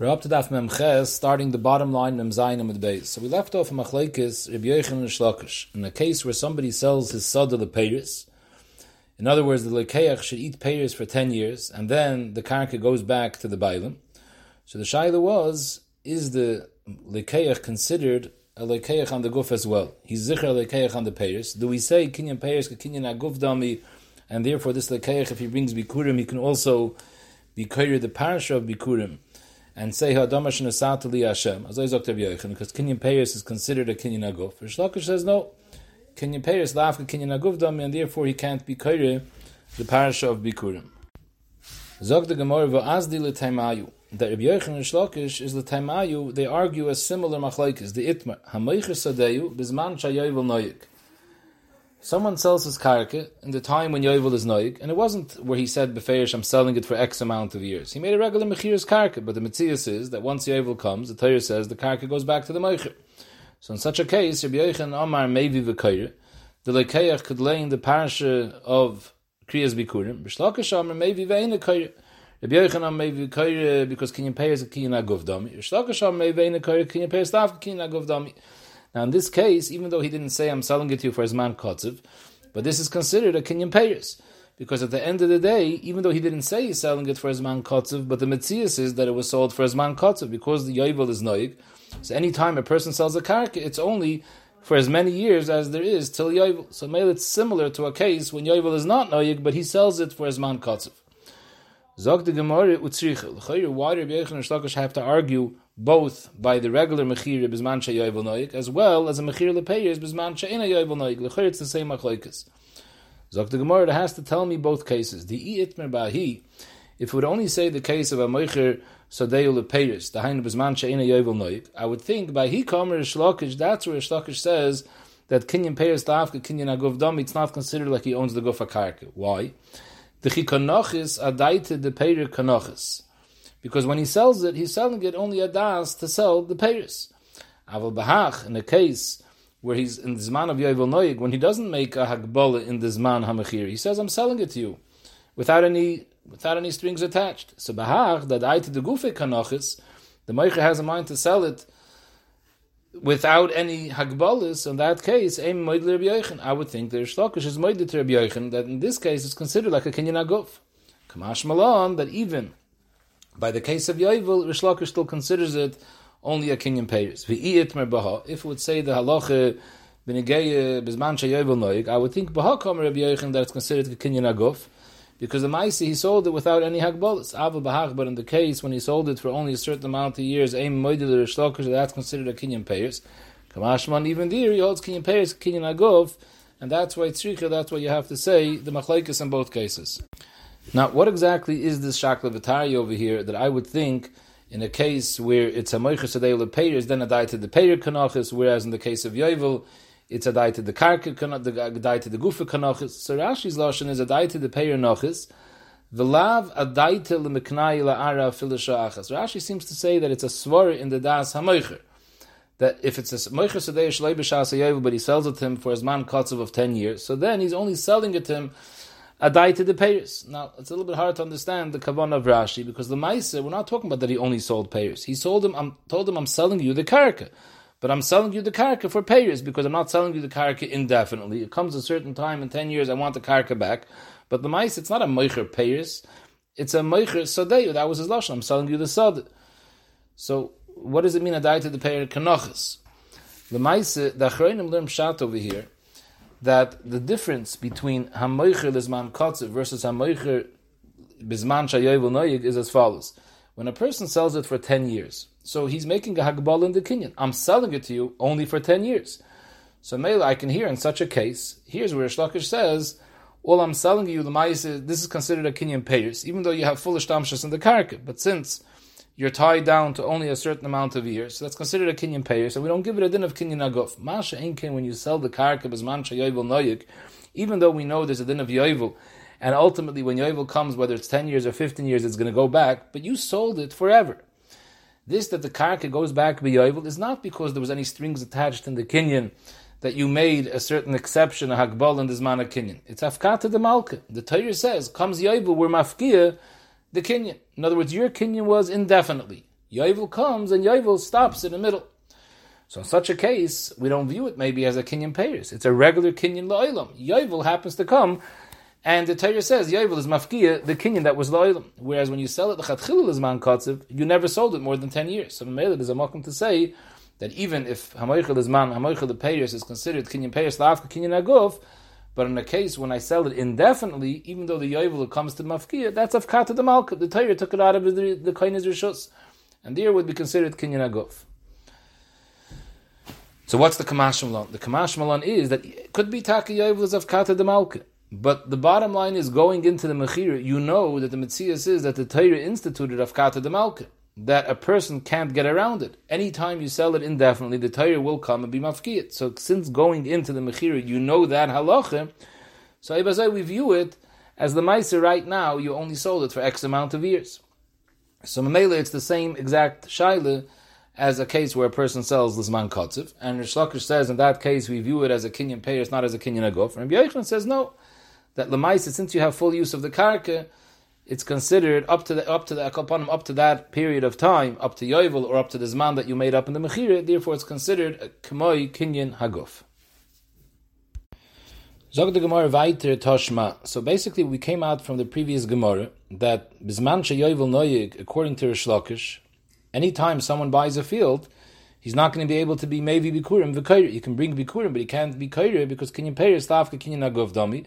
We're up to Daf Memches, starting the bottom line Mem Zayin the base. So we left off Machlekes Rabbi Yochanan and Shlakish in a case where somebody sells his sod of the peiris. In other words, the lekeach should eat peiris for ten years, and then the karka goes back to the bailim. So the shaila was: Is the lekeach considered a lekeach on the guf as well? He's zicher lekeach on the peiris. Do we say kinyan peiris kinyan aguf dami, and therefore this lekeach, if he brings bikurim, he can also be the parasha of bikurim? And say Hadamash Nasat Li Hashem, as I Dr. Yochanan, because Kinyan Payas is considered a Kinyan Aguf. Rishlakish says no. Kinyan Payas lafka Kinyan Aguf dami, and therefore he can't be Kairi, the parasha of Bikurim. Zog the Gemara v'azdi l'taimayu. That Rabbi Yochanan and is l'taimayu, they argue a similar machlaikis, the itmar. Hamoicher sadeyu, bizman shayoyvel noyik someone sells his karka in the time when Yovel is noig, and it wasn't where he said beferish, I'm selling it for X amount of years. He made a regular mechir's karka, but the Matthias is that once Yovel comes, the Torah says the karka goes back to the meicher. So in such a case, Rabbi Yochanan Omar maybe v'koyer, the lekeach could lay in the parasha of Kriyas Bikurim, B'shlakish Omar maybe ve'in a koyer. Rabbi Yochanan maybe koyer because kinyan payers a kinyan agov dami. B'shlakish Omar maybe a koyer kinyan payers stav kinyan agov dami. Now, in this case, even though he didn't say, I'm selling it to you for his man kotzev, but this is considered a kinyan payers. Because at the end of the day, even though he didn't say he's selling it for his man kotzev, but the mitzias is that it was sold for his man kotzev, because the yovel is noig. So anytime a person sells a karka, it's only for as many years as there is till yovel. So maybe it's similar to a case when yovel is not noig, but he sells it for his man kotzev. Zog the Gemara utzricha. Why do Rabbi Yechon and have to argue both by the regular mechir bisman sheyovel noik as well as a mechir lepayers bisman sheina yovel noik. Lechir it's the same machlokes. Zok the Gemara has to tell me both cases. The itmer bahi, if it would only say the case of a mechir sadeu lepayers, the hainu bisman sheina yovel noik, I would think by he kamer shlokish. That's where shlokish says that kinyan payers tafka kinyan aguf dam. It's not considered like he owns the gufa karka. Why? The chikanachis adaita the payer kanachis. Because when he sells it, he's selling it only a das to sell the payers. Aval bahach, in a case where he's in the Zman of Yovel Noig, when he doesn't make a hagbola in the Zman HaMachir, he says, I'm selling it to you without any without any strings attached. So bahach, that I to the gufe kanachis, the Meicher has a mind to sell it without any hagbolis, in that case, I would think there's shlokish is moidle to Rabbi that in this case it's considered like a kinyan aguf. Kamash malon, that even by the case of Yovel, Rish Lakish still considers it only a kinyan payers. If it would say the halacha b'negei bizman sheyovel noig, I would think baha kamer Rabbi Yochanan that it's considered a kinyan aguf, because the Maisi he sold it without any hagbolis. Ava bahach, but in the case when he sold it for only a certain amount of years, aim moidil Rish Lakish, that's considered a kinyan payers. Kamashman even there he holds kinyan payers, kinyan aguf, and that's why tzricha. That's why you have to say the machlekes in both cases. Now, what exactly is this shakla over here that I would think in a case where it's a moichas adei lepeiris, then a die to the peir kanachis, whereas in the case of Yovel, it's a die to the karka the die to the gufa kanachis. So Rashi's lashon is a die to the peir nachis. V'lav adaita lemeknai la'ara filisha. Rashi seems to say that it's a svar in the das hamoicher. That if it's a moicher sadei shlei b'shas but he sells it to him for his man kotzav of ten years, so then he's only selling it to him adai to the payers. Now, it's a little bit hard to understand the kavanah of Rashi because the Maisa, we're not talking about that he only sold payers. He sold him, I'm, told him, I'm selling you the karka. But I'm selling you the karka for payers because I'm not selling you the karka indefinitely. It comes a certain time in 10 years, I want the karka back. But the Maisa, it's not a meicher payers. It's a meicher sadeu. That was his lashon. I'm selling you the sad. So, what does it mean adai to the payer kanachas? The Maisa, the Achroinim learn shat over here that the difference between hamoicher lizman kotzev versus hamoicher bizman shayovel noyig is as follows. When a person sells it for 10 years, so he's making a hagbal in the kinyan. I'm selling it to you only for 10 years. So Mela, I can hear in such a case, here's where Shlakish says, all I'm selling you, the mais, this is considered a kinyan payers, even though you have full ishtamshas in the karka. But since you're tied down to only a certain amount of years. So that's considered a kinyan payer. So we don't give it a din of kinyan aguf. Masha inkin when you sell the karka as mancha yovel noyik, even though we know there's a din of yovel, and ultimately when yovel comes, whether it's 10 years or 15 years, it's going to go back, but you sold it forever. This that the karka goes back be yovel is not because there was any strings attached in the kinyan that you made a certain exception, a hagbal in this man kinyan. It's afkata de malka. The Torah says, comes yovel, we're mafkia, the kinyan. In other words, your kinyan was indefinitely. Yovel comes and Yovel stops in the middle. So in such a case, we don't view it maybe as a Kenyan Payers. It's a regular Kenyan La'ilam. Yovel happens to come, and the Torah says Yovel is mafkia, the Kenyan that was La'ilam. Whereas when you sell it, the Chatchilul is man katziv, you never sold it more than 10 years. So Mele, there's a makom to say that even if Hamoichel is man, Hamoichel the Payers is considered Kenyan Payers, La'afka Kenyan Aguf, but in a case when I sell it indefinitely, even though the yovel comes to mafkia, that's afkata the malka. The Torah took it out of the, the koinez rishus, and there would be considered kinyan aguf. So what's the kamash malon? The kamash malon is that it could be taki yovel is afkata the malka. But the bottom line is going into the mechira, you know that the mitzias is that the Torah instituted afkata the malka that a person can't get around it. Anytime you sell it indefinitely, the Torah will come and be mafkiyat. So since going into the mechira, you know that halacha, so we view it as the Meiser right now, you only sold it for X amount of years. So Mamela, it's the same exact shaila as a case where a person sells Lizman Kotzev, and Rish Lakish says in that case we view it as a Kenyan payers, not as a Kenyan agof. And Rabbi Yochanan says no, that Lemaisa, since you have full use of the karka, it's considered up to the up to the akalpanim up to that period of time, up to yovel or up to the zman that you made up in the mechira. Therefore, it's considered a k'moy kinyan haguf. Zog the Gemara weiter Toshma. So basically, we came out from the previous Gemara that bisman sheyovel noyig, according to Rish Lakish, anytime someone buys a field, he's not going to be able to be maybe bikurim v'kaira. You can bring bikurim, but he can't be kaira because kinyan payir is stavka kinyan agov dami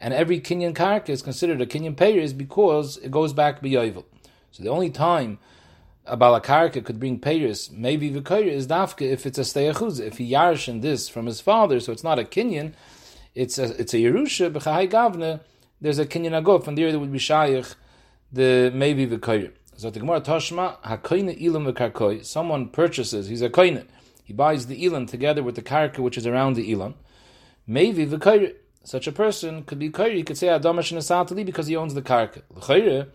and every Kenyan karka is considered a Kenyan payers because it goes back b'yovel. So the only time a balakarka could bring payers, maybe v'koyer, is dafka if it's a steyachuz, if he yarshin this from his father, so it's not a Kenyan, it's a it's a Yerusha, b'chahai gavne, there's a Kenyan agof, and there there would be shayach, the maybe v'koyer. So the Gemara Tashma, hakoine ilam v'karkoi, someone purchases, he's a koine, he buys the ilan together with the karka which is around the ilan, maybe v'koyer, such a person could be kairi. You could say adamash nesatali because he owns the karka. L'chayre,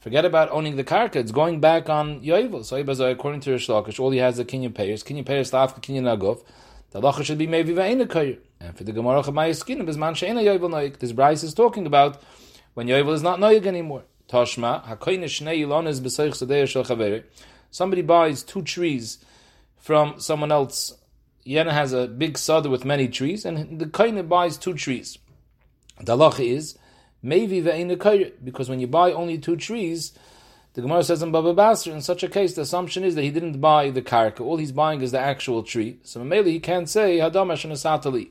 forget about owning the karka. It's going back on yovel. So according to Rish Lakish, all he has is kinyan payers. Kinyan payers lafka kinyan agov. The lacha should be maybe ve'ena kairi. And for the gemara chamay skin of man she'ena yovel noik. This Bryce is talking about when yovel is not noik anymore. Toshma hakoyne shnei ilones b'soich sadei shel. Somebody buys two trees from someone else Yena has a big sada with many trees, and the kaina buys two trees. The halacha is maybe ve'ina because when you buy only two trees, the Gemara says in Baba Basra, in such a case, the assumption is that he didn't buy the karka. All he's buying is the actual tree. So maybe he can't say hadamash and asatali.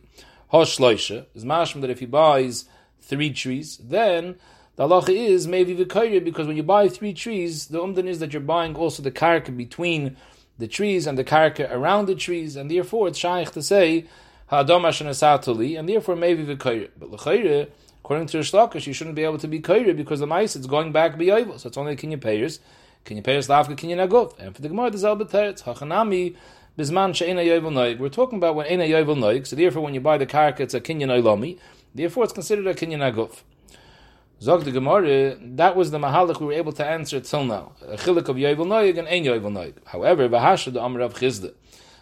Hosh loisha is mashma that if he buys three trees, then the halacha is maybe v'kayir because when you buy three trees, the umdan is that you're buying also the karka between the trees and the karka around the trees, and therefore it's shaykh to say ha'adamash and and therefore maybe v'koyre. But l'chayre, according to Rishlakish, you shouldn't be able to be koyre because the mice it's going back b'yovel, so it's only kinyan payers. Kinyan payers lavka kinyan agov, and for the gemara the zelbet teretz hachanami bisman she'ena yovel noig. We're talking about when ena yovel noig, so therefore when you buy the karka it's a kinyan oilami, therefore it's considered a kinyan agov. Zog the Gemara, that was the mahalik we were able to answer till now. A chilik of Yovel Noyig and Ein Yovel Noyig. However, Vahasha the Amr of Chizda.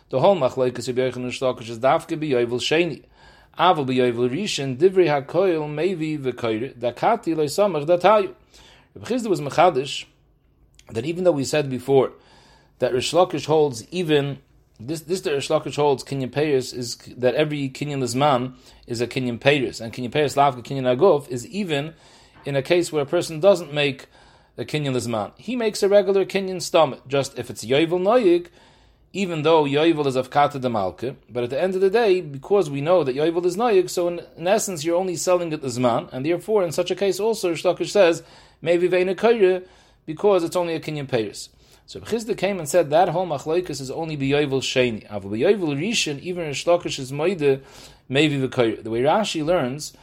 The whole machlaikas of Yochanan Shlokish is dafke be Yovel Sheni. Aval be Yovel Rishon, Divrei HaKoil, Mevi V'Koyre, Dakati Loi Samach Datayu. Reb Chizda was machadish that even though we said before that Rish Lakish holds even this this the Rish Lakish holds Kinyan Peiris is that every Kinyan Lizman is a Kinyan Peiris and Kinyan Peiris Lavka Kinyan Agov is even in a case where a person doesn't make a kinyan lizman. He makes a regular kinyan stomach, just if it's yovel noyig, even though yovel is of kata de malke, but at the end of the day, because we know that yovel is noyig, so in, in, essence you're only selling it lizman, and therefore in such a case also Shlakish says, maybe veina because it's only a kinyan payers. So Chizda came and said that whole machlaikas is only b'yovel sheni. Aval b'yovel rishon, even in is moide, maybe v'kayr. The way Rashi learns,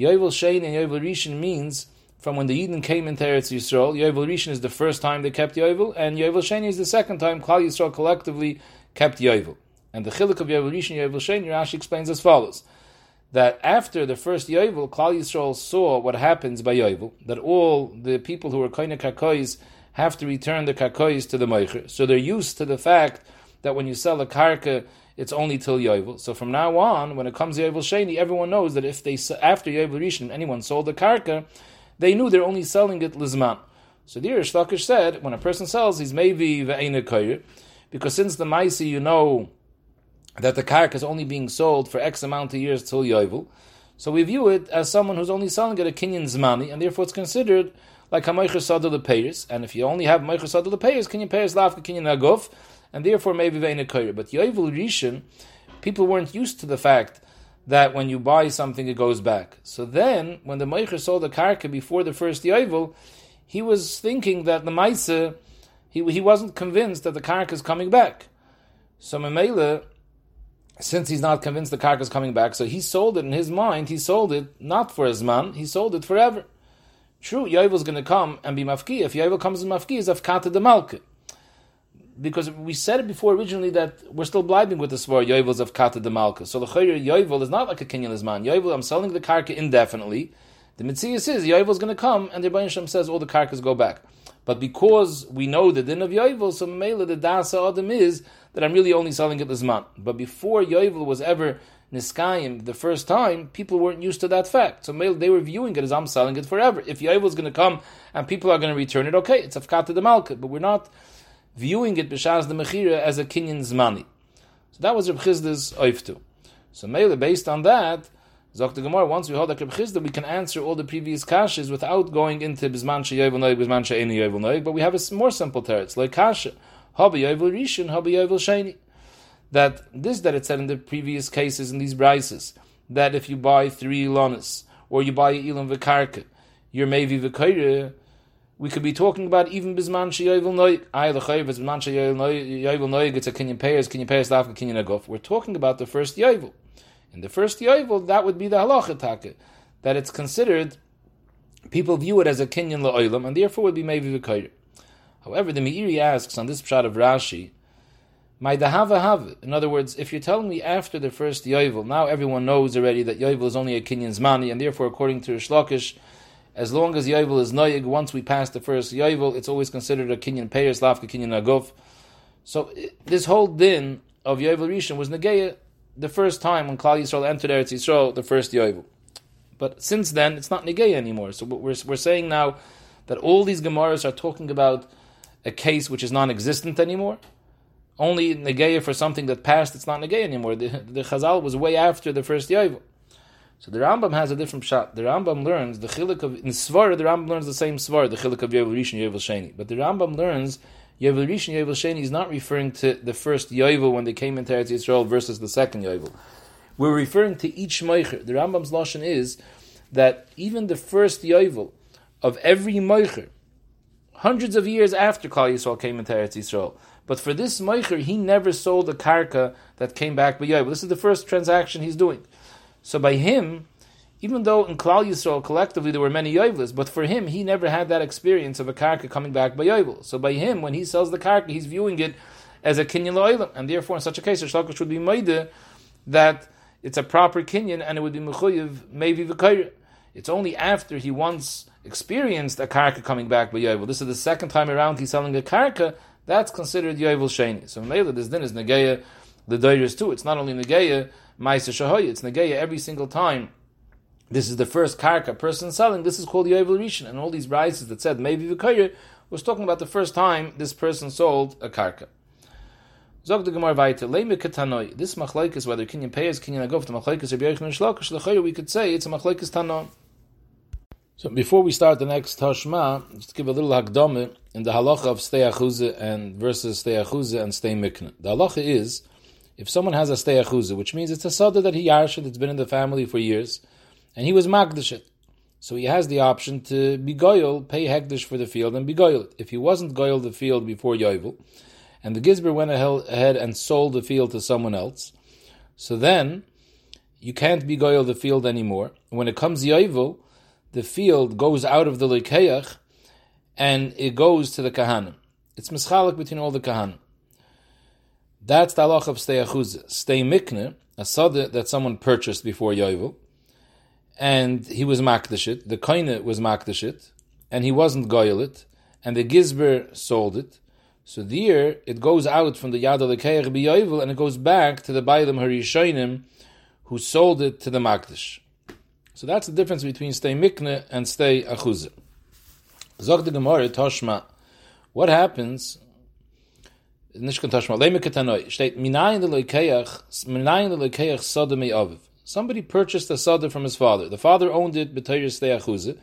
yovel sheni and yovel rishon means from when the Eden came into Eretz Yisrael. Yovel Rishon is the first time they kept Yovel, and Yovel Sheni is the second time Klal Yisrael collectively kept Yovel. And the chiluk of Yovel Rishon, Yovel Sheni, Rashi explains as follows: that after the first Yovel, Klal Yisrael saw what happens by Yovel, that all the people who are koine kakois have to return the kakois to the meicher. So they're used to the fact that when you sell a karka, it's only till Yovel. So from now on, when it comes to Yovel Sheni, everyone knows that if they after Yovel Rishon anyone sold a karka they knew they're only selling it lizman. So the Shlakish said, when a person sells, he's maybe ve'ena because since the Maisi, you know that the kark is only being sold for X amount of years till Yovel, so we view it as someone who's only selling at a kinyan zmani, and therefore it's considered like a meicher sadul payers. And if you only have meicher sadul payers, kinyan payers lafka kinyan aguf, and therefore maybe koyer. But Yovel Rishon, people weren't used to the fact that when you buy something, it goes back. So then, when the meicher sold the karka before the first Yovel, he was thinking that the Maisa, he, he wasn't convinced that the karka is coming back. So Memela, since he's not convinced the karka is coming back, so he sold it in his mind, he sold it not for his man, he sold it forever. True, Yovel is going to come and be mafki. If Yovel comes in mafki, is afkata de malka. Because we said it before originally that we're still blinding with the svar Yovel's of kata de malka. So the chayr Yovel is not like a kinyan man. Yovel, I'm selling the karka indefinitely. The Mitzvah says Yovel is going to come, and the Rebbeinu Shem says all the karkas go back. But because we know the din of Yovel, so Mela the Dasa Adam is that I'm really only selling it this month. But before Yovel was ever Niskayim the first time, people weren't used to that fact. So Mela, they were viewing it as I'm selling it forever. If Yovel is going to come and people are going to return it, okay, it's Afkata de Malka. But we're not viewing it B'Shaz the Mechira as a Kinyan Zmani. So that was Reb Chizda's Oiftu. So Mela, based on that, Zok the Gemara, once we hold that Chizda, we can answer all the previous kashas without going into Bizman Sheyovel Noig, Bizman She'eni Yovel Noig, but we have a more simple teretz, like kasha, Habi Yovel Rishon, Habi Yovel Sheni. That this that it said in the previous cases in these brises, that if you buy three ilonis, or you buy ilan v'karka, you're maybe v'kaira, we could be talking about even Bizman Sheyovel Noig, Ay L'chayiv, Bizman Sheyovel Noig, it's a Kenyan Payers, Kenyan Payers Lafka, Kenyan Aguf. We're talking about the first Yovel. In the first Yovel, that would be the halacha take, that it's considered, people view it as a kinyan la'olam, and therefore would be maybe v'kair. However, the Meiri asks on this pshat of Rashi, my dahava have. In other words, if you're telling me after the first Yovel, now everyone knows already that Yovel is only a kinyan's mani, and therefore, according to Rishlakish, as long as Yovel is noyig, once we pass the first Yovel, it's always considered a Kenyan peyer, slavka Kenyan aguf. So this whole din of Yovel Rishon was negeya the first time when Klal Yisrael entered Eretz Yisrael, the first Yovel. But since then, it's not Negeya anymore. So we're, we're saying now that all these Gemaras are talking about a case which is non-existent anymore. Only Negeya for something that passed, it's not Negeya anymore. The, the Chazal was way after the first Yovel. So the Rambam has a different shot. The Rambam learns the chilik of in Svara. The Rambam learns the same Svara, the chilik of Yovel Rishon, Yovel Sheni. But the Rambam learns Yovel Rishon, Yovel Sheni is not referring to the first Yovel when they came into Eretz Yisrael versus the second Yovel. We're referring to each Meicher. The Rambam's lashon is that even the first Yovel of every Meicher, hundreds of years after Klal Yisrael came into Eretz Yisrael, but for this Meicher, he never sold a karka that came back by Yovel. This is the first transaction he's doing. So by him, even though in Klal Yisrael collectively there were many Yovelis, but for him, he never had that experience of a karka coming back by Yovel. So by him, when he sells the karka, he's viewing it as a kinyan lo'ilam, and therefore in such a case, shalkash would be maida that it's a proper kinyan and it would be mechuyev maybe v'kaira. It's only after he once experienced a karka coming back by Yovel. This is the second time around he's selling a karka. That's considered Yovel Sheni. So Mela, this din is Negeya, the Dairis too. It's not only Negeya, Maisa Shahoya, it's Negeya every single time this is the first karka person selling. This is called Yovel Rishon, and all these rises that said maybe V'Kayr was talking about the first time this person sold a karka. Zog the Gemara weiter. Leime ketanoi. This machlekes whether kinyan payers kinyan agov the machlekes Rabbi Yochanan Shlokish lechayr we could say it's a machlekes tanon. So before we start the next Tashma, just give a little hakdome in the halacha of stay achuze and versus stay achuze and stay mikne. The halacha is if someone has a stay achuze, which means it's a sada that he yarshed, it's been in the family for years and he was magdashit. So he has the option to be goyel, pay hekdesh for the field, and be goyel. If he wasn't goyel the field before yovel, and the gizber went ahead and sold the field to someone else, so then you can't be goyel the field anymore. When it comes yovel, the field goes out of the lekeach, and it goes to the kahanim. It's mischalik between all the kahanim. That's the halach of stay achuzah. Stay mikne, a sada that someone purchased before yovel, and he was makdashit, the koine was makdashit, and he wasn't goyelit, and the gizber sold it. So there, it goes out from the yad alekeich biyovel, and it goes back to the bailam harishoinim, who sold it to the makdash. So that's the difference between stay mikne and stay achuzah. Zog the Gemara Toshma. What happens? Nishkan Toshma. Leimikatanoi. State minayin lekeach minayin lekeach sada aviv. Somebody purchased a sada from his father. The father owned it b'tayir stei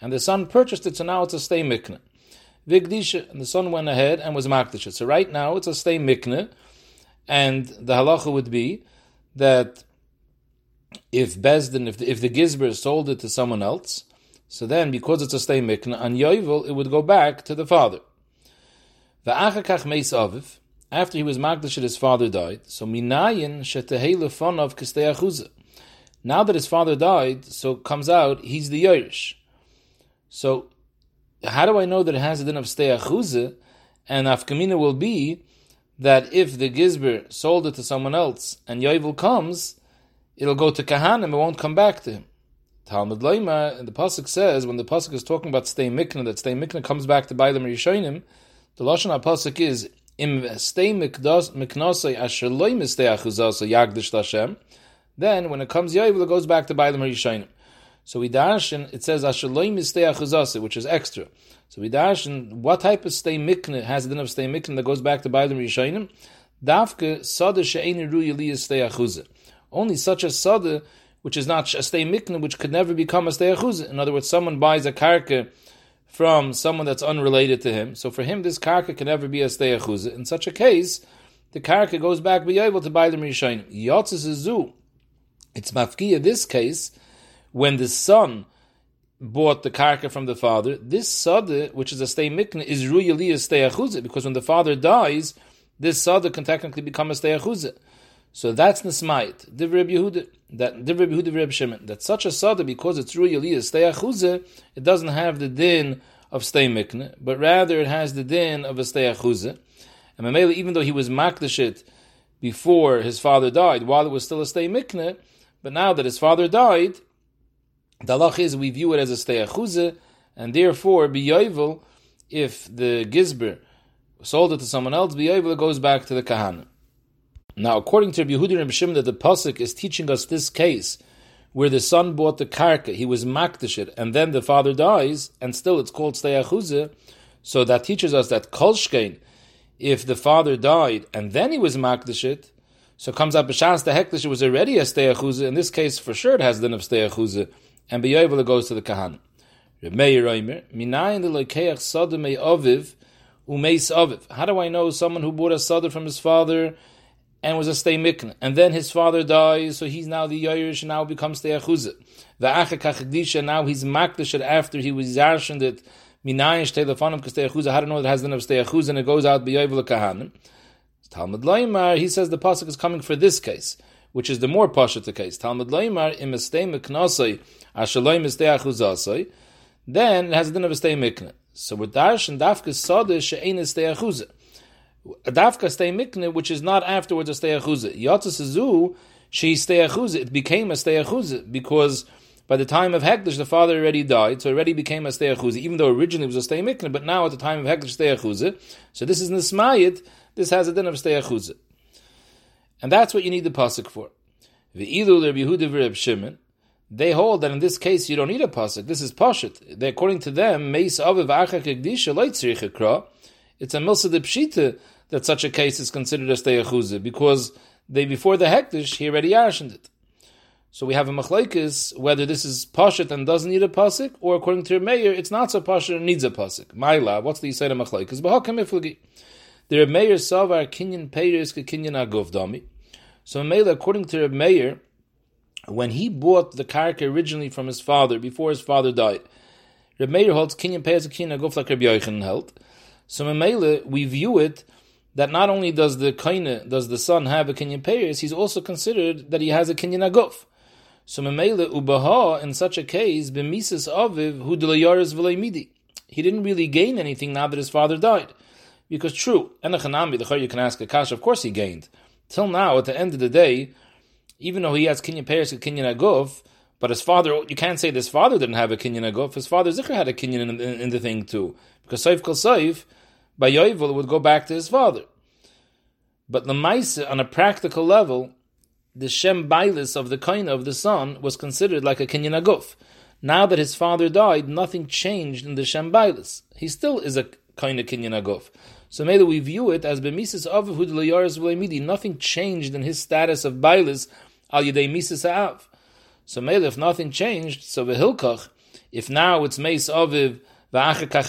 and the son purchased it, so now it's a stay. Vigdisha, and the son went ahead and was makdisha. So right now it's a stay mikna, and the halacha would be that if Bezdin, if the, if the Gizber sold it to someone else, so then because it's a stay mikna, on Yovel, it would go back to the father. V'achakach meis aviv, after he was makdash his father died, so minayin shetehele of kistei Now that his father died, so comes out, he's the Yerush. So, how do I know that it has a din of stei And afkamina will be that if the gizber sold it to someone else and Yovel comes, it'll go to Kahanim, it won't come back to him. Talmud Leima, the Pasuk says, when the Pasuk is talking about stay mikna, that stay mikna comes back to Bailam Rishonim, the Lashon Pasuk is, im stay miknosai asher loy mistei achuzasa yagdish Lashem, then when it comes Yovel, it goes back to Bailam Rishonim. So we darshan, it says asher loy mistei achuzasa, which is extra. So we darshan, what type of stay mikna has the din of stay mikna that goes back to Bailam Rishonim? Davke sada she'eni ru yaliyah stay achuzah. Only such a sada which is not a stay mikna, which could never become a stay achuzah. In other words, someone buys a karka from someone that's unrelated to him. So for him, this karka can never be a stay achuzah. In such a case, the karka goes back be able to buy the rishayim. Yotzis zu. It's mafkiya this case when the son bought the karka from the father. This sada, which is a stay mikna, is ruyali a stay achuzah because when the father dies, this sada can technically become a stay achuzah. So that's Nismayit. Divrei Yehuda, that Divrei Yehuda Shimon, that such a sada, because it's Ru Yaliyah Stay Achuze, it doesn't have the din of Stay Mikne, but rather it has the din of a Stay Achuze. And Mamela, even though he was Makdashit before his father died, while it was still a Stay Mikne, but now that his father died, the halach is we view it as a Stay Achuze, and therefore, B'yovel, if the Gizber sold it to someone else, B'yovel, goes back to the Kahana. Now, according to Yehudi and Shimon, that the pasuk is teaching us this case where the son bought the karka, he was makdashit, and then the father dies, and still it's called steyachuze. So that teaches us that kolshkein, if the father died and then he was makdashit, so comes up b'shas the hektish was already a steyachuze. In this case, for sure, it has the din of steyachuze, and b'yovel it goes to the kahan. Meir Reimer, minayin the lekeach sadamei aviv umeis aviv. How do I know someone who bought a sadar from his father? And was a stay mikna. And then his father dies, so he's now the Yairish, and now becomes stay achuzah. The achakachdisha, now he's makdash after he was zarshened it, minayin shtelefonim kastei achuzah. How do know that has the name of stay achuzah, and it goes out b'yoyvel kahanim? Talmud Loimar, he says the pasuk is coming for this case, which is the more the case. Talmud Loimar, im stay miknosai, ashaloim stay achuzasai, then it has the name of stay mikna. So with darshan dafka sada she'ein stay achuzah dafka stay mikne, which is not afterwards a stay achuza. Yatzis she stay achuza. It became a stay achuza because by the time of Hekdesh, the father already died, so it already became a stay achuza, even though originally it was a stay mikne, but now at the time of Hekdesh, stay achuza. So this is nismayit, this has a din of stay achuza. And that's what you need the pasuk for. Ve'ilu Reb Yehuda Reb Shimon, they hold that in this case you don't need a pasuk. This is pashut. They, according to them, meis aviv achak It's a milsa de pshita that such a case is considered a steyachuze because they before the hektish he already arshened it. So we have a machlekes whether this is pashat and doesn't need a pasuk, or according to Meir, it's not so pashat and needs a pasuk. Maila, what's the yisayt of machlekes? B'hakam iflagi. The Meir savar kinyan peiris kinyan agov dami. So Meila, according to Meir, when he bought the karka originally from his father before his father died, Reb Meir holds kinyan peiris kinyan agov like Reb Yochanan held. So Meila, we view it that not only does the kaina, does the son have a kinyan payers, he's also considered that he has a kinyan aguf. So memele ubaha in such a case b'mises aviv hu midi. He didn't really gain anything now that his father died, because true enachanami the you can ask a kash. Of course he gained. Till now, at the end of the day, even though he has kinyan payers and kinyan aguf, but his father, you can't say this father didn't have a kinyan aguf. His father Zikr had a kinyan in, in, in, the thing too, because saif kol saif by Yovel, it would go back to his father. But the Maisa, on a practical level, the Shem Bailis of the kind of the son was considered like a Kinyan Aguf. Now that his father died, nothing changed in the Shem Bailis. He still is a kind of Kinyan Aguf. So maybe we view it as bemises of Hudlayaris V'lemidi. Nothing changed in his status of Bailis al Yedei Mises Av. So maybe if nothing changed, so v'hilkach, if now it's Meis Aviv v'achakach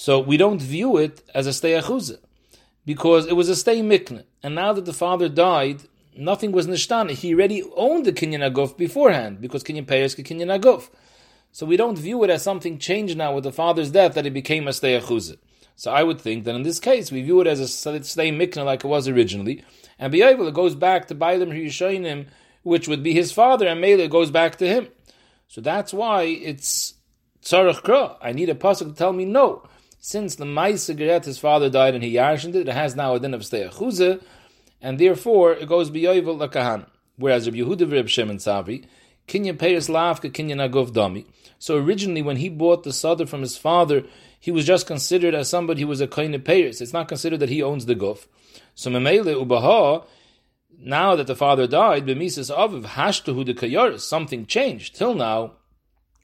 so we don't view it as a stay achuzah because it was a stay mikne. And now that the father died, nothing was nishtana. He already owned the kinyan aguf beforehand because kinyan payers kinyan aguf. So we don't view it as something changed now with the father's death that it became a stay achuzah. So I would think that in this case we view it as a stay mikna like it was originally, and be able it goes back to Bailam Yishayim, which would be his father, and Mele goes back to him. So that's why it's tzarech kra. I need a pasuk to tell me no. Since the Maisa Geret, his father died and he yarshened it, it has now a din of stay achuzah, and therefore it goes biyovel lakahan. Whereas Rabbi Yehuda Reb Shimon Savi, kinyan peiris lavka kinyan agov dami. So originally, when he bought the sadr from his father, he was just considered as somebody who was a kain peiris. It's not considered that he owns the guf. So memele ubaha. Now that the father died, b'misas aviv hashtahu de kayaris, something changed. Till now,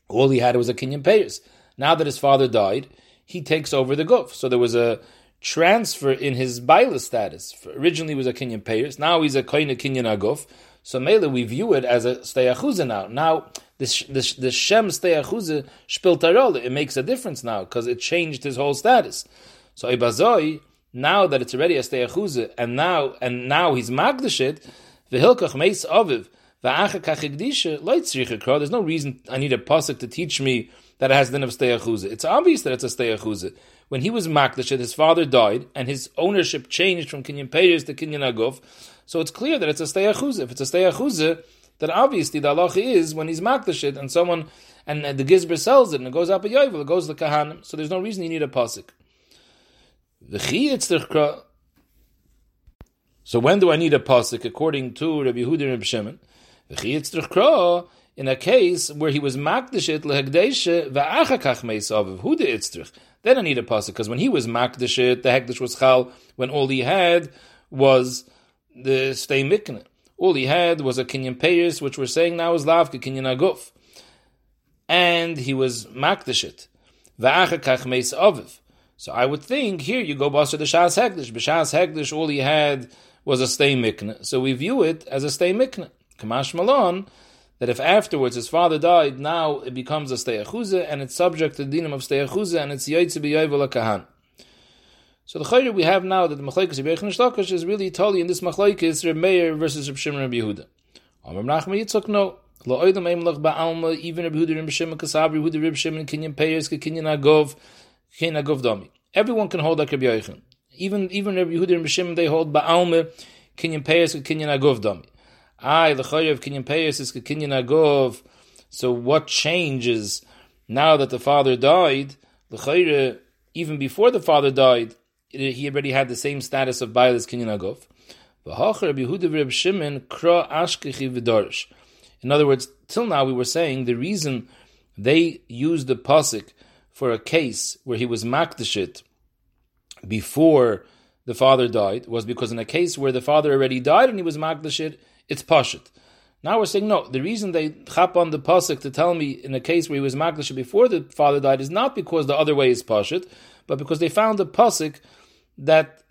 all he had was a kinyan peiris. Now that his father died, he takes over the guf. So there was a transfer in his baila status. Originally he was a kinyan peiris. Now he's a kain kinyan aguf. So mele we view it as a steyachuza now. Now this the, the shem steyachuza shpiltarol. It makes a difference now because it changed his whole status. So ibazoi now that it's already a steyachuza and now and now he's magdashit v'hilkach meis aviv there's no reason I need a pasuk to teach me that it has the din of steyachuza. It's obvious that it's a steyachuza. When he was makdashit, his father died, and his ownership changed from kinyan peiris to kinyan aguf. So it's clear that it's a steyachuza. If it's a steyachuza, then obviously the halacha is when he's makdashit and someone and the gizber sells it and it goes up a yovel, it goes to the kahanim. So there's no reason you need a pasuk. So when do I need a pasuk according to Rabbi Yehuda and Rabbi Shimon? In a case where he was makdashit lehegdeshe va'achakach meisaviv hu de itztrich. Then I need a pasuk because when he was makdashit, the hekdesh was chal when all he had was the stay mikne. All he had was a kinyan payers, which we're saying now is lavka kinyan aguf, and he was makdashit va'achakach meis aviv. So I would think here you go basa the shas hekdesh. B'shas hekdesh, all he had was a stay mikne. So we view it as a stay mikne. Kamash malon that if afterwards his father died, now it becomes a stay and it's subject to the dinam of stay and it's yaitze b'yoyvel kahan. So the chayr we have now that the machlekes Rebbe Yechon is really totally in this machlekes Reb Meir versus Reb Shimon Reb Yehuda. Amr Nachman Yitzchak no. Lo oidam eim lach ba'alma even Reb Yehuda Reb Shimon kasabri Yehuda Reb Shimon kinyan peyers kinyan agov kin agov domi. Everyone can hold like Reb Yechon. Even even Reb Yehuda Reb Shimon they hold ba'alma kinyan peyers kinyan agov domi. Chayr of kinyan peyers is kinyan agov. So what changes now that the father died? The chayr even before the father died he already had the same status of Bailis Kinyan Agov. In other words, till now we were saying the reason they used the pasuk for a case where he was makdashit before the father died was because in a case where the father already died and he was makdashit, it's pashit. Now we're saying no. The reason they chap on the pasuk to tell me in a case where he was makdashit before the father died is not because the other way is pashit, but because they found the pasuk that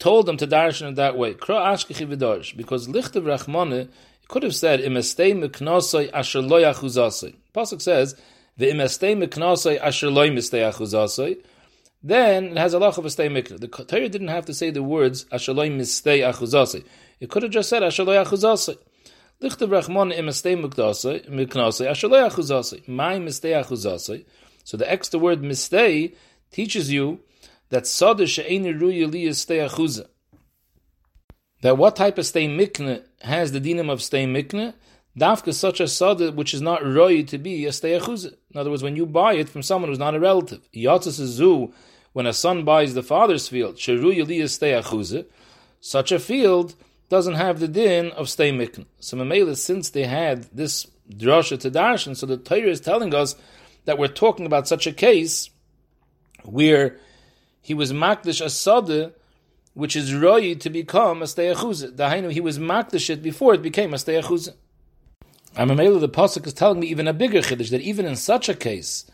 told them to darshan in that way. Because lichtav rachmane could have said imestei meknosoi asher lo yachuzasoi. Pasuk says the imestei meknosoi asher lo mistei. Then it has a lach of a stay mikra. The Torah didn't have to say the words asher lo mistei achuzasoi. It could have just said asher lo yachuzasoi. Lichtav rachmane imestei meknosoi asher lo yachuzasoi. My mistei achuzasoi. So the extra word mistei teaches you that sada she'eni ruya li stay achuza. That what type of stay mikne has the dinam of stay mikne? Dafka such a sada which is not roy to be a stay achuza. In other words, when you buy it from someone who's not a relative, yatzis zu, when a son buys the father's field, sheruya li stay achuza, such a field doesn't have the din of stay mikne. So Mamela, since they had this drasha to darshan, so the Torah is telling us that we're talking about such a case where he was makdish a sada, which is royi to become a stay steyachuza. Dahainu, he was makdish it before it became a steyachuza. I'm a the pasuk is telling me even a bigger chiddush that even in such a case,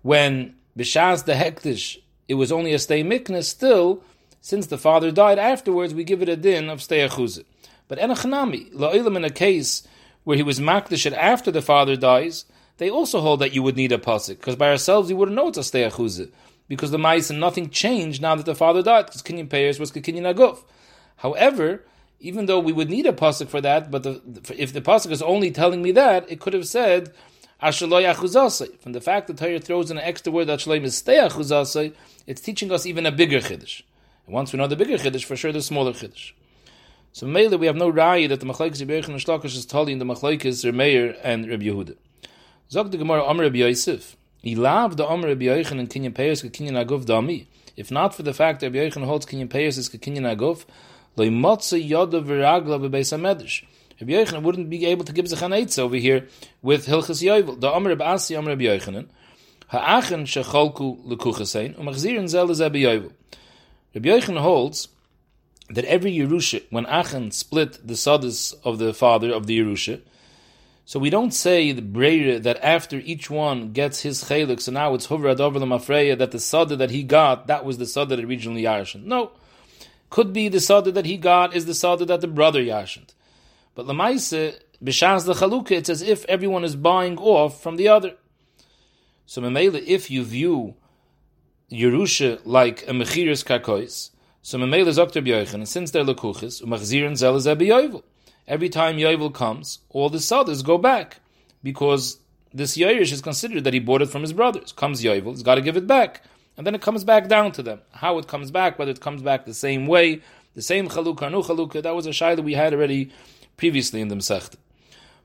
when b'shas the hektish it was only a stay mikna, still since the father died afterwards, we give it a din of stay achuzah. But enachanami la'ilam in a case where he was makdish after the father dies, they also hold that you would need a pasuk because by ourselves you wouldn't know it's a stay achuzah because the mice and nothing changed now that the father died because kinyan payers was kinyan aguf. However even though we would need a pasuk for that, but the, if the pasuk is only telling me that, it could have said. From the fact that Torah throws in an extra word that is it's teaching us even a bigger chiddush. And once we know the bigger chiddush, for sure the smaller chiddush. So mainly we have no raya that the machlekes Rebbe and Shlakish is telling in the machlekes Remeir and Reb Yehuda. Zog the Gemara Amr Reb Yosef. Loved the Amr Reb Yochanan and Kinyan Peyos Kinyan Aguf Dami. If not for the fact that Reb Yochanan holds Kinyan Peyos is Kinyan Aguf, Rabbi Yochanan wouldn't be able to give sich an over here with Hilchas Yovel. The Amr Asi Amr Rabbi Yochanan, Ha'achen shecholku lekuchasein, umachzirin zel is Rabbi Yovel. Rabbi Yochanan holds that every Yerusha, when Achen split the sadis of the father of the Yerusha, so we don't say the Breire that after each one gets his chelik, so now it's Huvrad over the Mafreya, that the sada that he got, that was the sada that originally Yarshan. No. Could be the sada that he got is the sada that the brother yashn't. But lemaise b'shas the chalukah, it's as if everyone is buying off from the other. So memela, if you view Yerusha like a mechiris karkois, so memela zokter b'yoichan, and since they're lekuchis, umachzirin zel is Every time Yovel comes, all the sadas go back because this Yairish is considered that he bought it from his brothers. Comes Yovel, he's got to give it back and then it comes back down to them. How it comes back, whether it comes back the same way, the same chalukah, no chalukah, that was a shay that we had already previously in the Masechta.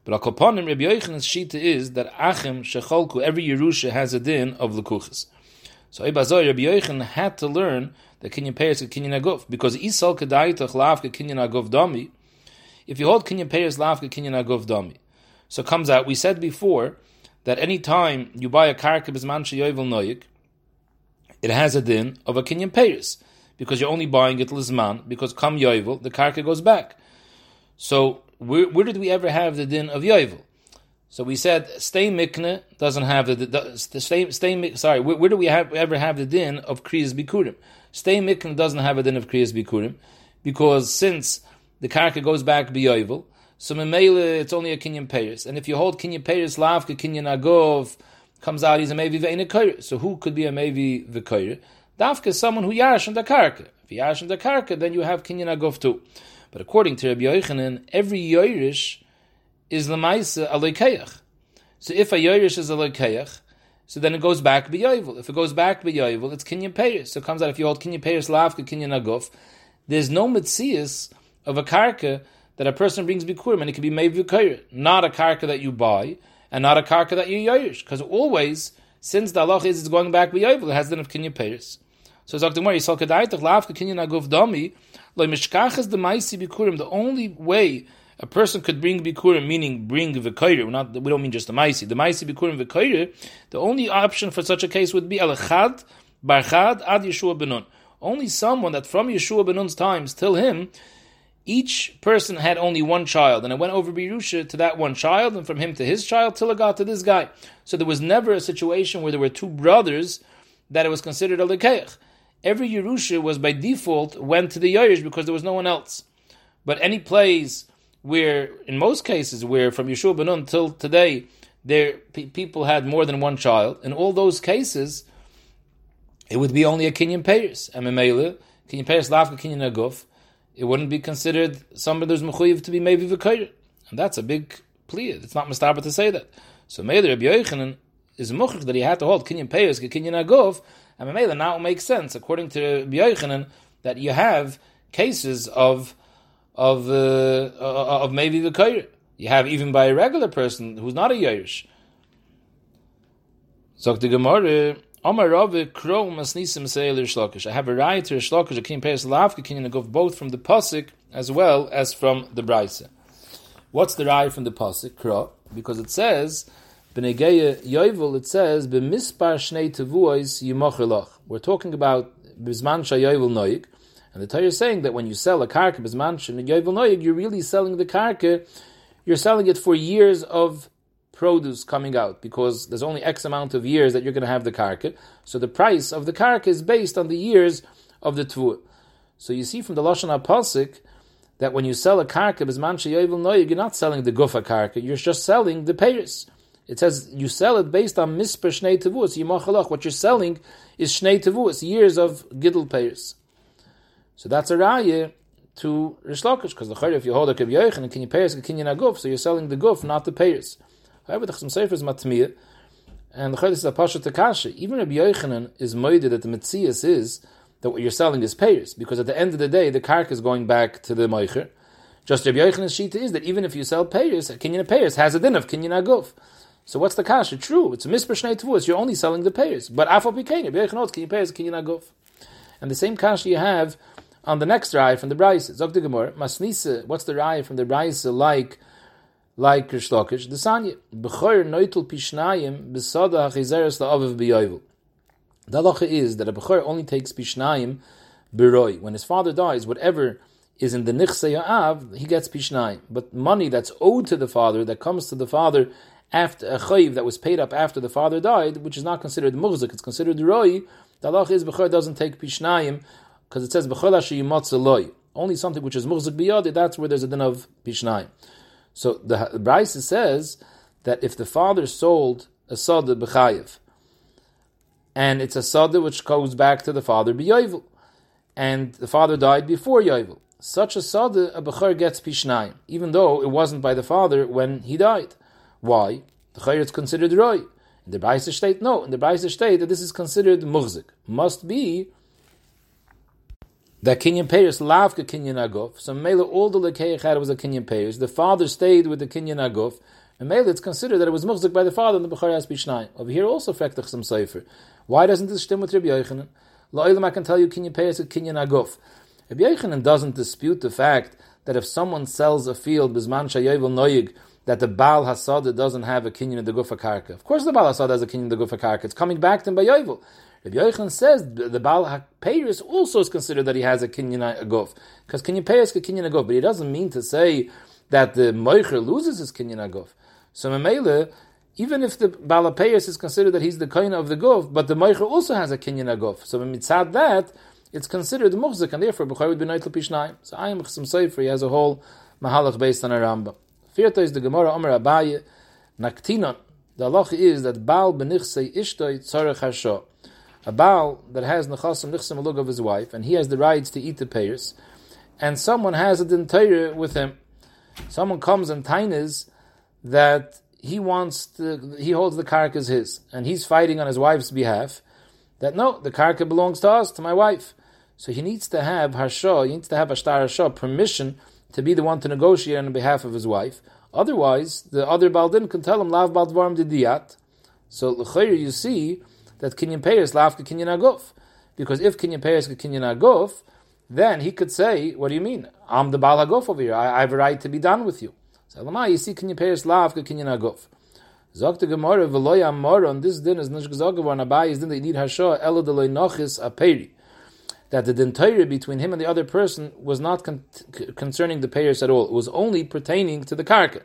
But Akoponim Rabbi Yochanan's shita is that Achim Shecholku, every Yerusha has a din of Lekuchas. So Ibazoi, Rabbi Yochanan had to learn the Kinyan Peiris and Kinyan Aguf, because Isal Kedaitach Lavka Kinyan Aguf Dami, if you hold Kinyan Peiris Lavka Kinyan Aguf Dami, so it comes out, we said before, that any time you buy a karka bisman sheyovel noyik, it has a din of a kinyan payers because you're only buying it lizman because come yovel the karka goes back. So where, where, did we ever have the din of yovel? So we said stay mikne doesn't have the, the, stay stay sorry where, where, do we have ever have the din of kriyas bikurim? Stay mikne doesn't have a din of kriyas bikurim because since the karka goes back biyovel, so memele it's only a kinyan payers, and if you hold kinyan payers lavka kinyan agov comes out he's a maybe ve'inikoyer. So who could be a maybe v'koyer? Dafka is someone who yash in the karka. If you yash in the karka, then you have kinyan agov too. But according to Rabbi Yochanan, every yoirish is lemaisa uh, alekeach. So if a yoirish is alekeach, so then it goes back b'yovel. If it goes back b'yovel, it's kinyan payers. So it comes out if you hold kinyan payers lavka kinyan agov, there's no mitzias of a karka that a person brings bikurim, and it can be made v'koyer, not a karka that you buy and not a karka that you yoyish. Because always, since the Allah is going back b'yovel, it has the of kinyan payers. So it's Dr. Yisal Kedaitach Lav Kinyan Aguf Dami, Lo Mishkachas the Maisi Bikurim, the only way a person could bring Bikurim, meaning bring Vikoyer, not we don't mean just the Maisi, the Maisi Bikurim Vikoyer, the only option for such a case would be Alechad, Barchad, Ad Yeshua Benun. Only someone that from Yeshua Benun's times till him each person had only one child, and it went over Birusha to that one child, and from him to his child, till it got to this guy. So there was never a situation where there were two brothers that it was considered a lekeich. Every Yerusha was by default went to the Yerush because there was no one else. But any place where, in most cases, where from Yeshua Benun till today, there people had more than one child, in all those cases, it would be only a Kenyan Payers. And Kenyan Payers, Lafka Kenyan Aguf, it wouldn't be considered somebody who's mechuyev to be maybe v'koyer. And that's a big plea. It's not mistaba to say that. So maybe Rabbi Yochanan is muchach that he had to hold kinyan payers, kinyan agov, and maybe now it makes sense, according to Rabbi Yochanan, that you have cases of of uh, of maybe the You have even by a regular person who's not a Yerush. So the Gemara. I have a right to Shlokish, a King Peres Lavka King go both from the Pasik as well as from the Braisa. What's the right from the Pasik? Because it says Benegeya Yovel, it says B'mispar Shnei Tevuos Yimochilach. We're talking about Bizman Shayovel Noik, and the Torah is saying that when you sell a karka Bizman Shayovel Noik, you're really selling the karka you're selling it for years of produce coming out because there's only X amount of years that you're going to have the karka. So the price of the karka is based on the years of the tvur. So you see from the Lashon HaPasik that when you sell a karka, Bizman Sheyovel Noyig, you're not selling the gufa karka, you're just selling the payers. It says you sell it based on misper shnei tevuos yimachalach. What you're selling is shnei tevuos, years of gidl payers. So that's a raya to Rish because the chayr if you hold a kibyoich and can you pay us a so you're selling the guf, not the payers. However, the Chasam Sofer is matmiyah, and the chayr is a pasha takasha. Even Rabbi Yochanan is moided that the mitzias is that what you're selling is payers, because at the end of the day, the kark is going back to the moicher. Just Rabbi Yochanan's shita is that even if you sell payers, kinyan payers has a din of kinyan aguf. So what's the kasha? True, it's a misper shnei tavus. You're only selling the payers, but afal pikain, Rabbi Yochanan can you pay. And the same kasha you have on the next raya from the Brisa. Zok the Gemara, Masnisa, what's the raya from the Brisa like like Krishlokish? The Sanya, Bechor noitul pishnayim besada hachizeres la'aviv b'yoyvel. The halacha is that a Bechor only takes pishnayim beroi. When his father dies, whatever is in the nichse av, he gets pishnayim. But money that's owed to the father, that comes to the father after a chayiv that was paid up after the father died, which is not considered muhzik, it's considered roi, the halacha is Bechor doesn't take pishnayim because it says loy. Only something which is muhzik biyad, that's where there's a din of pishnayim. So the, Brisa says that if the father sold a sada b'chayev, and it's a sada which goes back to the father biyovel, and the father died before yovel, such a sada a bechor gets pishnayim, even though it wasn't by the father when he died. Why? The chayr is considered roy. In the Brisa state, no. In the Brisa state that this is considered muhzik. Must be that Kenyan payers lavka Kenyan aguf. So Mela all the lekeich had was a Kenyan payers. The father stayed with the Kenyan aguf. And Mela it's considered that it was muhzik by the father and the Bukhari has bishnai. Over here also fektach some sefer. Why doesn't this stem with Rabbi Yochanan? La'ilam I can tell you Kenyan payers a Kenyan aguf. Rabbi Yochanan doesn't dispute the fact that if someone sells a field bizman shayovel noyig that the Baal Hasada doesn't have a kinyan in the Gufa Karka. Of course the Baal Hasada has a kinyan in the Gufa Karka. It's coming back to him by Yovel. Rabbi Yochanan says the Baal HaPeiris also is considered that he has a kinyan aguf. Because kinyan payers a kinyan aguf. But he doesn't mean to say that the Moicher loses his kinyan aguf. So Mamela, even if the Baal HaPeiris is considered that he's the kind of the guf, but the Moicher also has a kinyan aguf. So mitzad that, it's considered muhzik, and therefore Bukhari would be night pishnayim. So I am some sefer, he has a whole mahalach based on a Rambam. Vierta is the Gemara Omer Abaye, Naktinon. The halacha is that Baal benichsei ishtoi tzarech hasho a Baal that has Nechasim Nichsim Alug of his wife, and he has the rights to eat the payers, and someone has a Dintayr with him. Someone comes and tainas that he wants to, he holds the karka as his, and he's fighting on his wife's behalf, that no, the karka belongs to us, to my wife. So he needs to have Harsha, he needs to have Ashtar Harsha, permission to be the one to negotiate on behalf of his wife. Otherwise, the other Baldin can tell him, Lav Baldvarm Didiyat. So, you see, that kinyan payers lafka kinyan aguf. Because if kinyan payers get kinyan aguf, then he could say, what do you mean? I'm the Baal Haguf over here. I, I, have a right to be done with you. So, you see kinyan payers lafka kinyan aguf. Zok the Gemara, v'loy amor, on this din is nish gezog geworden, Abaye is din that you need hasho, elo de nochis aperi. That the dentire between him and the other person was not con- concerning the payers at all. It was only pertaining to the karka.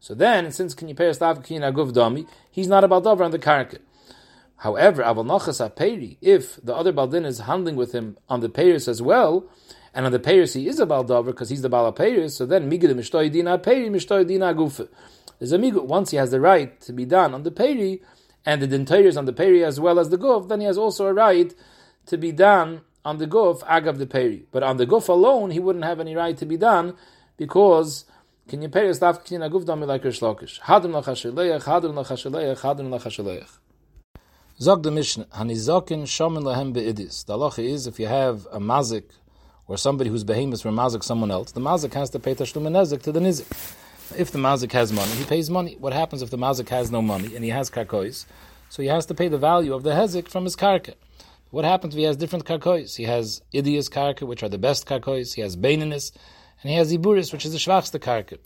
So then, since kinyan payers lafka kinyan aguf dami, he's not about over on the karka. However, Aval Nachas Aperi, if the other Baldin is handling with him on the Peiris as well, and on the Peiris he is a Baldover because he's the Bala Peiris, so then Migid Mishtoy Dina Peri, Mishtoy Dina Gufa. There's a Migud, once he has the right to be done on the Peri, and the Dintayr on the Peri as well as the Guf, then he has also a right to be done on the Guf, Agav the Peri. But on the Guf alone, he wouldn't have any right to be done because can you pay a staff kinyan aguf dami like Rish Lakish? Hadrim lachashaleach, hadrim lachashaleach, hadrim lachashaleach. Zog the Mishnah, Hanizokin Shomin Lahem Be'idis. The halacha is if you have a mazik or somebody who's behemoth for mazik someone else, the mazik has to pay tashlum nezik to the nizik. If the mazik has money, he pays money. What happens if the mazik has no money and he has karkois? So he has to pay the value of the hezik from his karka. What happens if he has different karkois? He has idias karka, which are the best karkois. He has baininus, and he has iburis, which is the shvachste karka.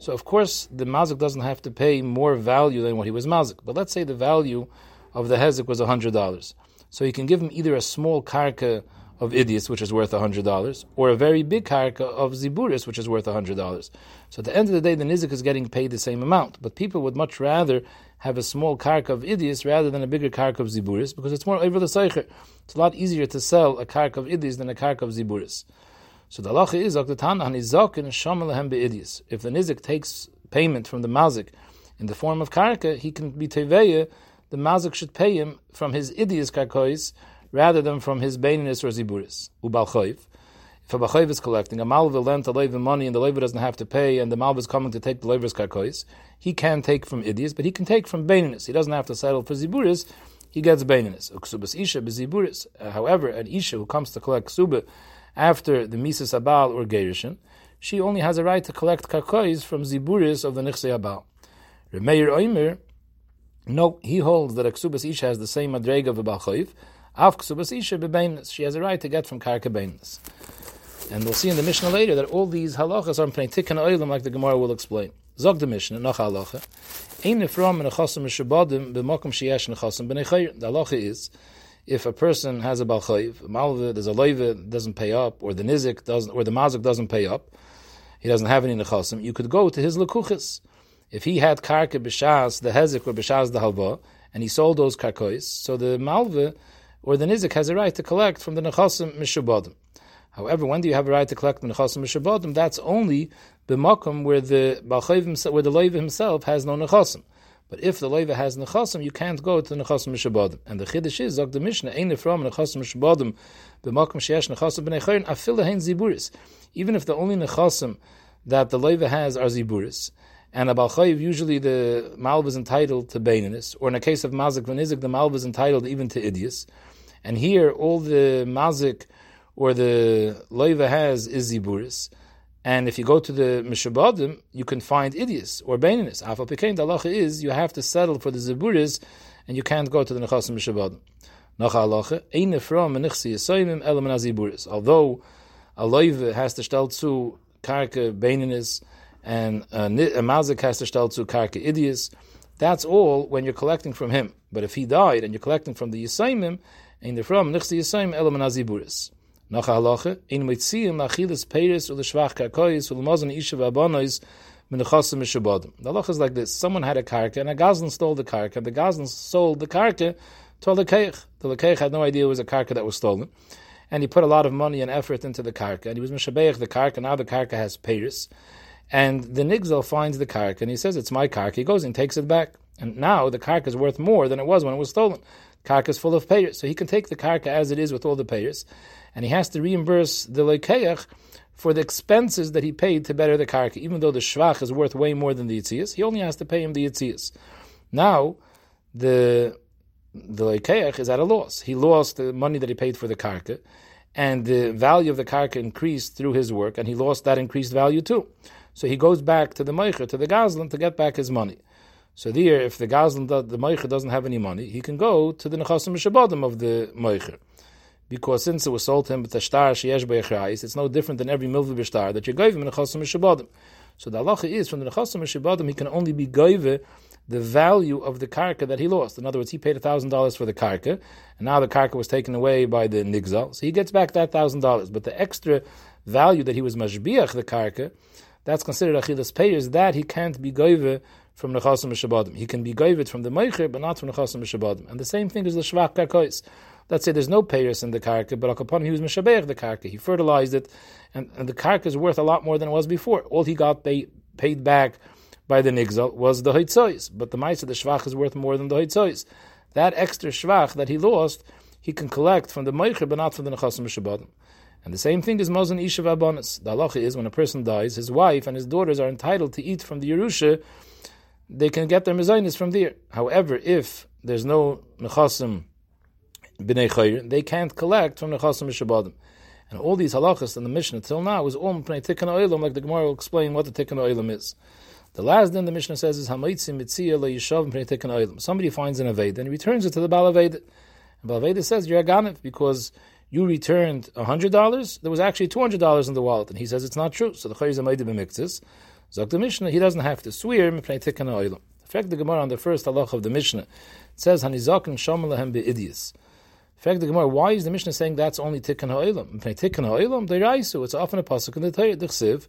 So of course the mazik doesn't have to pay more value than what he was mazik. But let's say the value of the hezek was hundred dollars. So you can give him either a small karka of idius, which is worth $100, or a very big karka of ziburis, which is worth $100. So at the end of the day, the nizik is getting paid the same amount. But people would much rather have a small karka of idius rather than a bigger karka of ziburis, because it's more over the seicher. It's a lot easier to sell a karka of idius than a karka of ziburis. So the halacha is, if the nizik takes payment from the mazik in the form of karka, he can be teveya, the mazik should pay him from his idius karkois, rather than from his baininus or ziburis. Ubal If a bachayv is collecting, a malva lent a leiva money and the leiva doesn't have to pay, and the malva is coming to take the leiva's karkois, he can take from idias, but he can take from baininus. He doesn't have to settle for ziburis, he gets baininus. Uksubas isha beziburis. Uh, however, an isha who comes to collect ksuba after the mises abal or gerishin, she only has a right to collect karkois from ziburis of the nichse abal. Remeir oimer, no, he holds that a ksubas isha has the same madrega of a balchayv, Av isha She has a right to get from karka beinis. And we'll see in the Mishnah later that all these halachas are pnei tikkun oilam, like the Gemara will explain. Zog the Mishnah, noch halacha. Ein nefram in a chasam mishabadim b'mokum sheyesh nechasim b'nei. The halacha is, if a person has a balchayiv, malva, there's a loiva doesn't pay up, or the nizik doesn't, or the mazik doesn't pay up, he doesn't have any nechasim, you could go to his lekuchis. If he had karka b'shas, the hezik, or b'shas the halva, and he sold those karkois, so the malva, or the nizik has a right to collect from the nechasim mishabadim. However, when do you have a right to collect the nechasim mishabadim? That's only the makom where the where the leiva himself has no nechasim. But if the leiva has nechasim, you can't go to the nechasim mishabadim. And the chiddush is the mishnah ain't from nechasim mishabadim b'makom sheyesh nechasim b'nei chayrin afil ziburis. Even if the only nechasim that the leiva has are ziburis. And a balchayiv, usually the malv is entitled to baininus, or in a case of mazik v'nizik, the malv is entitled even to idius. And here, all the mazik or the loiva has is ziburis. And if you go to the mishabadim, you can find idius or baininus. Afal pekain, the halacha is you have to settle for the ziburis, and you can't go to the nechasim mishabadim. Nacha halacha, ein nefram menichsi yisoyimim elam ziburis. Although a loiva has to stel zu karka baininus, and uh, a, a mazik has to stel zu karka idius, that's all when you're collecting from him. But if he died and you're collecting from the yisoyimim, in the from nichsi yisaim elam naziburis. Nach halacha in mitziyim achilas peiris ul shvach kakois ul mazon ishav abonois min chasim mishabadim. The halacha is like this: someone had a karka and a gazlan stole the karka. and The gazlan sold the karka to a lekeich. The lekeich had no idea it was a karka that was stolen, and he put a lot of money and effort into the karka, and he was mishabeich the karka. Now the karka has peiris, and the nigzel finds the karka and he says it's my karka. He goes and takes it back, and now the karka is worth more than it was when it was stolen karka is full of payers. So he can take the karka as it is with all the payers, and he has to reimburse the lekeach for the expenses that he paid to better the karka. Even though the shvach is worth way more than the yitzias, he only has to pay him the yitzias. Now, the the lekeach is at a loss. He lost the money that he paid for the karka, and the value of the karka increased through his work, and he lost that increased value too. So he goes back to the meicher, to the gazlan, to get back his money. So there, if the Gazlan, the Meicher doesn't have any money, he can go to the Nechasim Shabbatim of the Meicher. Because since it was sold to him with the Shtar Sheyesh Be'echrais, it's no different than every Milvah B'Shtar that you gave him in Nechasim Shabbatim. So the halacha is, from the Nechasim Shabbatim, he can only be gave the value of the karka that he lost. In other words, he paid $1,000 for the karka, and now the karka was taken away by the nigzal, so he gets back that $1,000. But the extra value that he was mashbiach, the karka, that's considered achilas payers, that he can't be goive from Nechasim Shabbatim. He can be goivet from the Meicher, but not from Nechasim Shabbatim. And the same thing is the Shvach Karkois. Let's say there's no payers in the karka, but him he was Meshabeach the karka. He fertilized it, and, and the karka is worth a lot more than it was before. All he got pay, paid back by the nigzal was the Hoitzois, but the Maisa, the Shvach, is worth more than the Hoitzois. That extra Shvach that he lost, he can collect from the Meicher, but not from the Nechasim Shabbatim. And the same thing is Mosin Ishav Abonis. The halacha is when a person dies, his wife and his daughters are entitled to eat from the Yerusha they can get their mezainis from there. However, if there's no nechasim b'nei chayr, they can't collect from nechasim mishabadim. And all these halachas in the Mishnah till now is all pnei tikkun oilam, like the Gemara will explain what the tikkun oilam is. The last thing the Mishnah says is hamaitzi mitzia le'yishav pnei tikkun. Somebody finds an aved and returns it to the Baal. And Baal says you're a because you returned hundred dollars. There was actually two hundred dollars in the wallet, and he says it's not true. So the chayr is a b'miktzis. Zog the Mishnah, he doesn't have to swear mipnei tikkun oilam. In fact, the Gemara on the first halach of the Mishnah it says hanizakin shomalahem be'idius. fact, the Gemara, why is the Mishnah saying that's only Tikkun Ha'ilam? Tikkun Ha'ilam, Deiraisu, it's often a pasuk in the Torah, the Chsiv.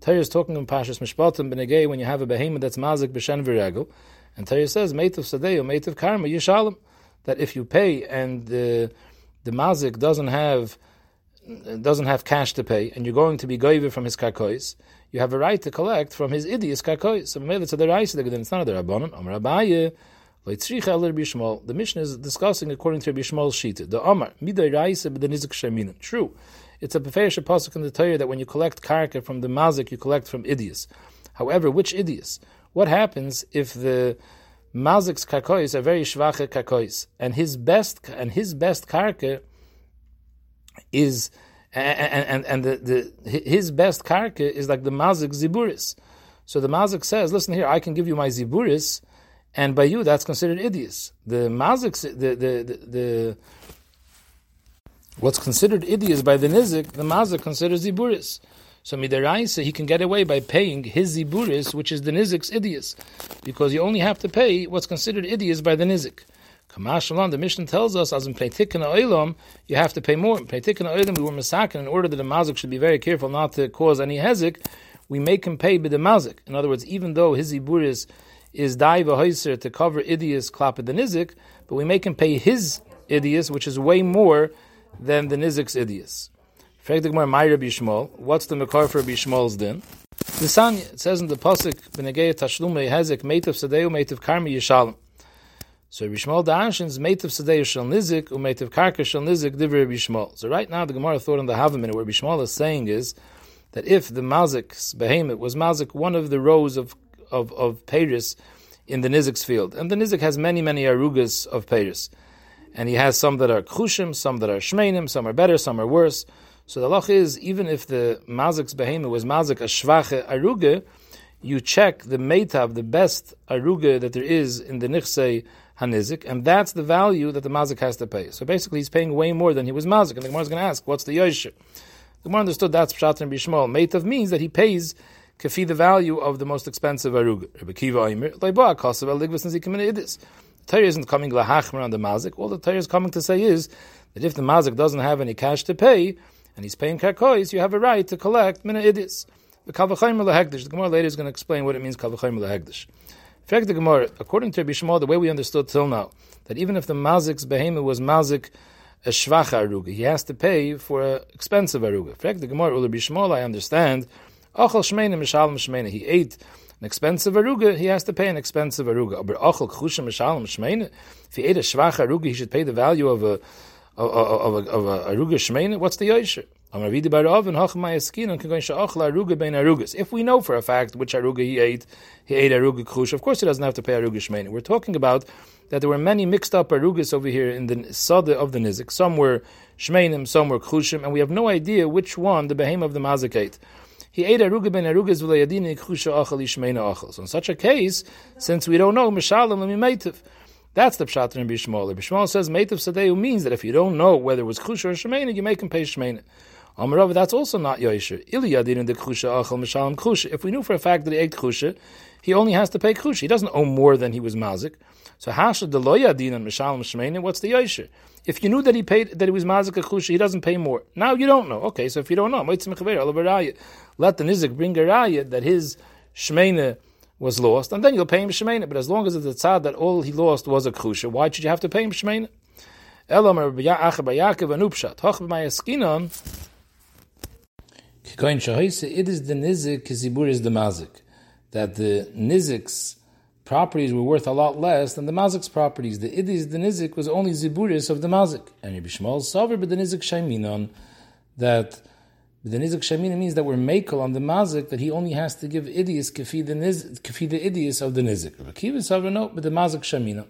Torah is talking in Pashas Mishpatim, Benegay, when you have a behemoth that's mazik b'shen v'regel, and Torah says, Meit of Sadeo, Meit of Karma, that if you pay and the, the mazik doesn't have doesn't have cash to pay, and you're going to be goyve from his karkois, you have a right to collect from his idios karkois. So it's the right to it's not the rabbanon. Amar Abaye, the Mishnah is discussing according to Rabbi Shmuel's shita. The Amar miday raisa b'denizik sheminin. True, it's a beferish pasuk in the Torah that when you collect karka from the mazik, you collect from idios. However, which idios? What happens if the mazik's karkois are very shvache karkois, and his best and his best karka is and and, and the, the his best karka is like the mazik ziburis. So the mazik says, "Listen here, I can give you my ziburis, and by you that's considered idios." The mazik, the the the, the what's considered idios by the nizik, the mazik considers ziburis. So midaraisa, he can get away by paying his ziburis, which is the nizik's idios, because you only have to pay what's considered idios by the nizik. Kamashalan, the mission tells us, as in Peitikana Oilam, you have to pay more. In Peitikana Oilam, we were masakin in order that the mazik should be very careful not to cause any hezik. We make him pay by the mazik. In other words, even though his iburis is daiva hoiser to cover idias klapid the nizik, but we make him pay his idias, which is way more than the nizik's idias. What's the makar for Bishmol's din? The it says in the Pasuk, B'negei Tashlume Hezek, Meitav Sadeu, Meitav Karmi Yishalom. So Rishmal Da'ashin's Meitav Sadei Shal Nizik, Umeitav Karka Shal Nizik, Divri Rishmal. So right now the Gemara thought on the half a minute, where Rishmal is saying is that if the Mazik's behemoth was Mazik, one of the rows of, of, of Paris in the Nizik's field, and the Nizik has many, many arugas of Paris, and he has some that are Khushim, some that are Shmeinim, some are better, some are worse. So the loch is, even if the Mazik's behemoth was Mazik a Shvache aruga, you check the Meitav, the best aruga that there is in the Nichsei hanizik, and that's the value that the mazik has to pay. So basically, he's paying way more than he was mazik. And the Gemara is going to ask, what's the yosher? The Gemara understood that's pshat and bishmol. Meitav means that he pays kafi the value of the most expensive arug. Rabbi Kiva Aimer leiba kasav eligvus nizikim idis. Torah isn't coming lahachmer on the mazik. All the Torah is coming to say is that if the mazik doesn't have any cash to pay and he's paying karkois, you have a right to collect mina idis. The kalvachayim lahegdish. The Gemara later is going to explain what it means kalvachayim lahegdish. Fact the Gemara, according to Shmuel, the way we understood till now, that even if the mazik's behemoth was mazik a shvacha aruga, he has to pay for an expensive aruga. Fact the Gemara, Rabbi Shmuel, I understand, achal shmeina mishalim shmeina, he ate an expensive aruga, he has to pay an expensive aruga. But achal kchusha mishalim shmeina, if he ate a shvacha aruga, he should pay the value of a of, of, of, a aruga shmeina. What's the yosher? If we know for a fact which aruga he ate, he ate aruga krush, of course he doesn't have to pay aruga shmeni. We're talking about that there were many mixed up arugas over here in the sada of the nizik. Some were shmenim, some were krushim, and we have no idea which one the behem of the mazik ate. He ate aruga ben arugas v'layadini krusha achal ishmeina achal. So in such a case, since we don't know, mishalim lemimaitiv. That's the pshat in Bishmol. Bishmol says meitiv sadeu means that if you don't know whether it was krush or shmeina, you make him pay shmeina. Amarov, that's also not Yosher. Iliyadin the Krusha Achal Mishalim Krusha. If we knew for a fact that he ate Krusha, he only has to pay Krusha. He doesn't owe more than he was Mazik. So Hasha Loyadin and Mishalim Shmeini, what's the Yosher? If you knew that he paid that he was Mazik a Krusha, he doesn't pay more. Now you don't know. Okay, so if you don't know, let the Nizik bring a raya that his Shmeina was lost, and then you'll pay him Shmeina. But as long as it's a tzad that all he lost was a Krusha, why should you have to pay him Shmeina? Elam Yaakov Anupshat. Hoch b'mayaskinon. It is the nizik, kizibur is the mazik. That the nizik's properties were worth a lot less than the mazik's properties. The idis, the nizik, was only ziburis of the mazik. And Rabbi Shmuel sover, but the nizik shaiminon, that the nizik shaimina means that we're makel on the mazik, that he only has to give idis kafi the, niz, kafi the idis of the nizik. Kiva sover, no, but the mazik shaimina.